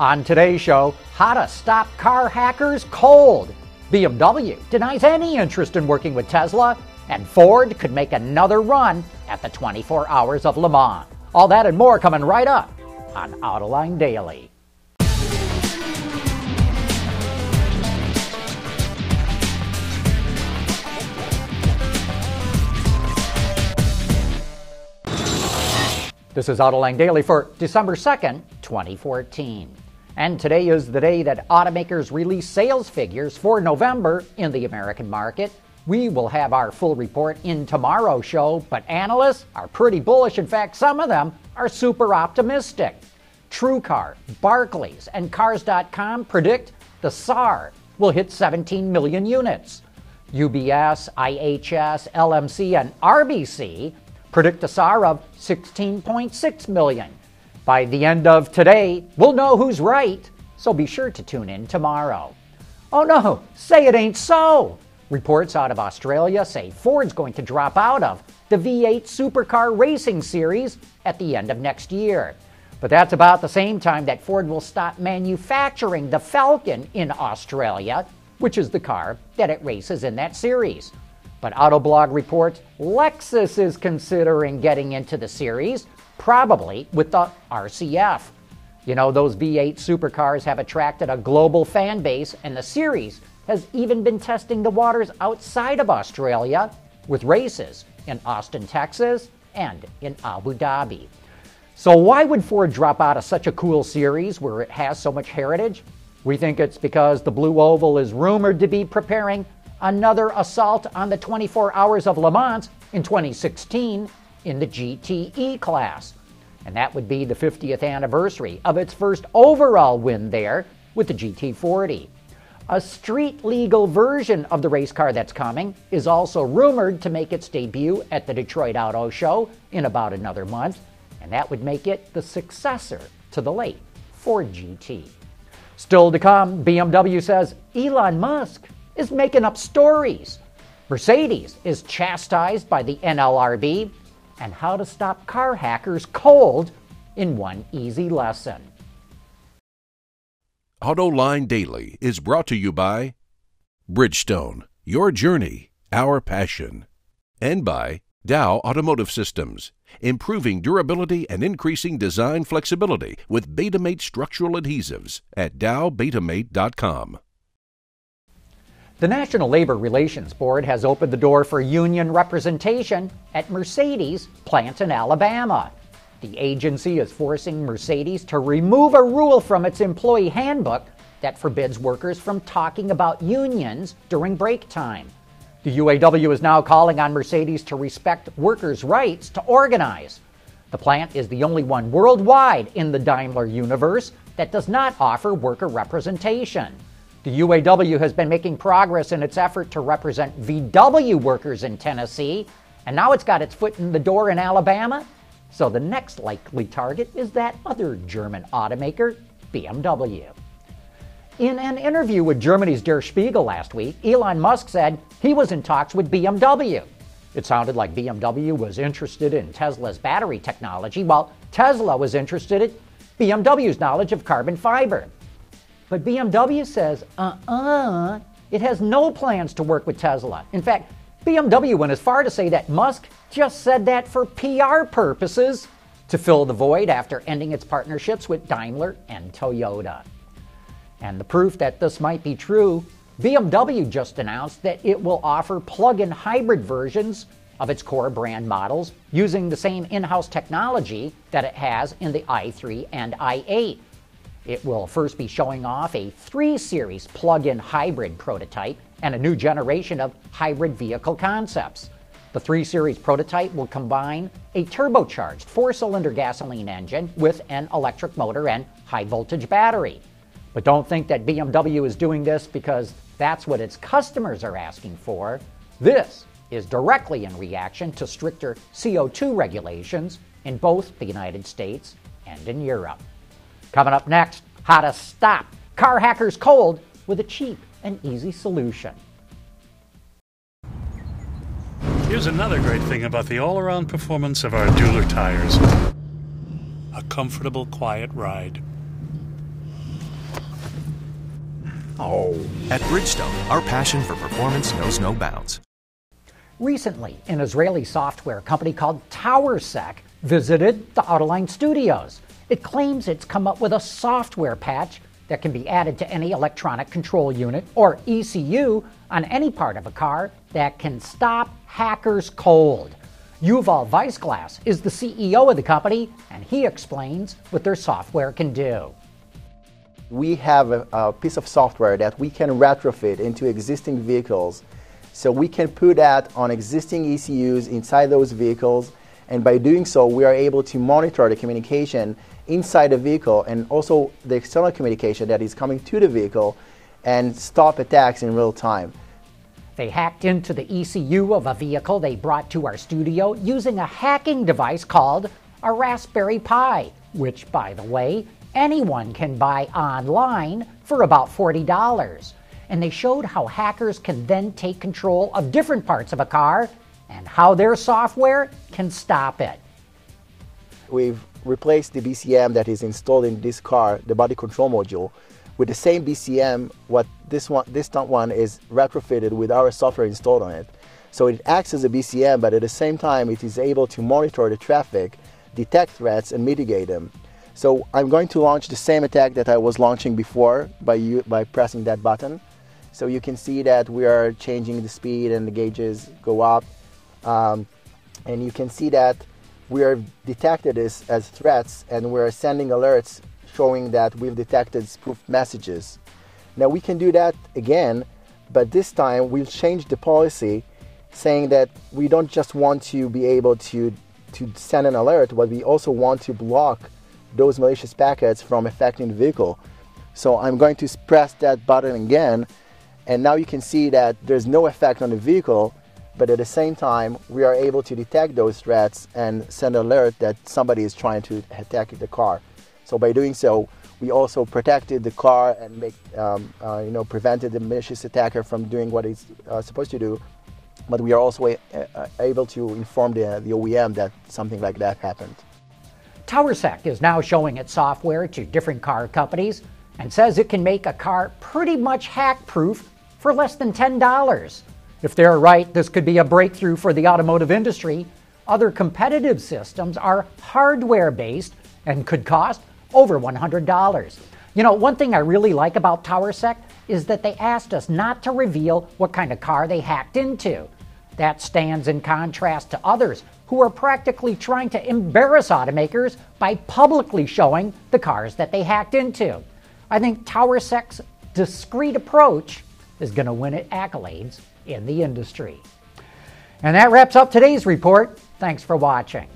On today's show, how to stop car hackers cold. BMW denies any interest in working with Tesla, and Ford could make another run at the 24 Hours of Le Mans. All that and more coming right up on Autoline Daily. This is Autoline Daily for December 2nd, 2014. And today is the day that automakers release sales figures for November in the American market. We will have our full report in tomorrow's show, but analysts are pretty bullish. In fact, some of them are super optimistic. TrueCar, Barclays, and Cars.com predict the SAAR will hit 17 million units. UBS, IHS, LMC, and RBC predict a SAAR of 16.6 million. By the end of today, we'll know who's right, so be sure to tune in tomorrow. Oh no, say it ain't so! Reports out of Australia say Ford's going to drop out of the V8 Supercar Racing Series at the end of next year. But that's about the same time that Ford will stop manufacturing the Falcon in Australia, which is the car that it races in that series. But Autoblog reports Lexus is considering getting into the series, probably with the RCF. You know, those V8 supercars have attracted a global fan base, and the series has even been testing the waters outside of Australia with races in Austin, Texas, and in Abu Dhabi. So, why would Ford drop out of such a cool series where it has so much heritage? We think it's because the Blue Oval is rumored to be preparing another assault on the 24 Hours of Le Mans in 2016 in the GTE class. And that would be the 50th anniversary of its first overall win there with the GT40. A street legal version of the race car that's coming is also rumored to make its debut at the Detroit Auto Show in about another month, and that would make it the successor to the late Ford GT. Still to come, BMW says Elon Musk is making up stories. Mercedes is chastised by the NLRB, and how to stop car hackers cold in one easy lesson. Autoline Daily is brought to you by Bridgestone, your journey, our passion, and by Dow Automotive Systems, improving durability and increasing design flexibility with Betamate structural adhesives at dowbetamate.com. The National Labor Relations Board has opened the door for union representation at Mercedes plant in Alabama. The agency is forcing Mercedes to remove a rule from its employee handbook that forbids workers from talking about unions during break time. The UAW is now calling on Mercedes to respect workers' rights to organize. The plant is the only one worldwide in the Daimler universe that does not offer worker representation. The UAW has been making progress in its effort to represent VW workers in Tennessee, and now it's got its foot in the door in Alabama. So the next likely target is that other German automaker, BMW. In an interview with Germany's Der Spiegel last week, Elon Musk said he was in talks with BMW. It sounded like BMW was interested in Tesla's battery technology, while Tesla was interested in BMW's knowledge of carbon fiber. But BMW says, uh uh it has no plans to work with Tesla. In fact, BMW went as far to say that Musk just said that for PR purposes to fill the void after ending its partnerships with Daimler and Toyota. And the proof that this might be true BMW just announced that it will offer plug in hybrid versions of its core brand models using the same in house technology that it has in the i3 and i8. It will first be showing off a 3 Series plug in hybrid prototype and a new generation of hybrid vehicle concepts. The 3 Series prototype will combine a turbocharged four cylinder gasoline engine with an electric motor and high voltage battery. But don't think that BMW is doing this because that's what its customers are asking for. This is directly in reaction to stricter CO2 regulations in both the United States and in Europe. Coming up next, how to stop car hackers cold with a cheap and easy solution. Here's another great thing about the all around performance of our Dueler tires a comfortable, quiet ride. Oh. At Bridgestone, our passion for performance knows no bounds. Recently, an Israeli software company called TowerSec visited the Autoline studios. It claims it's come up with a software patch that can be added to any electronic control unit or ECU on any part of a car that can stop hackers cold. Yuval Weisglass is the CEO of the company, and he explains what their software can do. We have a, a piece of software that we can retrofit into existing vehicles. So we can put that on existing ECUs inside those vehicles, and by doing so, we are able to monitor the communication inside the vehicle and also the external communication that is coming to the vehicle and stop attacks in real time. They hacked into the ECU of a vehicle they brought to our studio using a hacking device called a Raspberry Pi, which, by the way, anyone can buy online for about $40. And they showed how hackers can then take control of different parts of a car and how their software can stop it. We've replaced the BCM that is installed in this car, the body control module, with the same BCM, what this one, this one is retrofitted with our software installed on it. So it acts as a BCM, but at the same time, it is able to monitor the traffic, detect threats, and mitigate them. So I'm going to launch the same attack that I was launching before by, you, by pressing that button. So you can see that we are changing the speed and the gauges go up. Um, and you can see that we are detected as, as threats and we're sending alerts showing that we've detected spoofed messages. Now we can do that again, but this time we'll change the policy saying that we don't just want to be able to, to send an alert, but we also want to block those malicious packets from affecting the vehicle. So I'm going to press that button again, and now you can see that there's no effect on the vehicle, but at the same time, we are able to detect those threats and send an alert that somebody is trying to attack the car. So by doing so, we also protected the car and make, um, uh, you know, prevented the malicious attacker from doing what he's uh, supposed to do. But we are also a, a, able to inform the, the OEM that something like that happened. TowerSec is now showing its software to different car companies and says it can make a car pretty much hack proof for less than $10. If they're right, this could be a breakthrough for the automotive industry. Other competitive systems are hardware based and could cost over $100. You know, one thing I really like about TowerSec is that they asked us not to reveal what kind of car they hacked into. That stands in contrast to others who are practically trying to embarrass automakers by publicly showing the cars that they hacked into. I think TowerSec's discreet approach is going to win it accolades in the industry. And that wraps up today's report. Thanks for watching.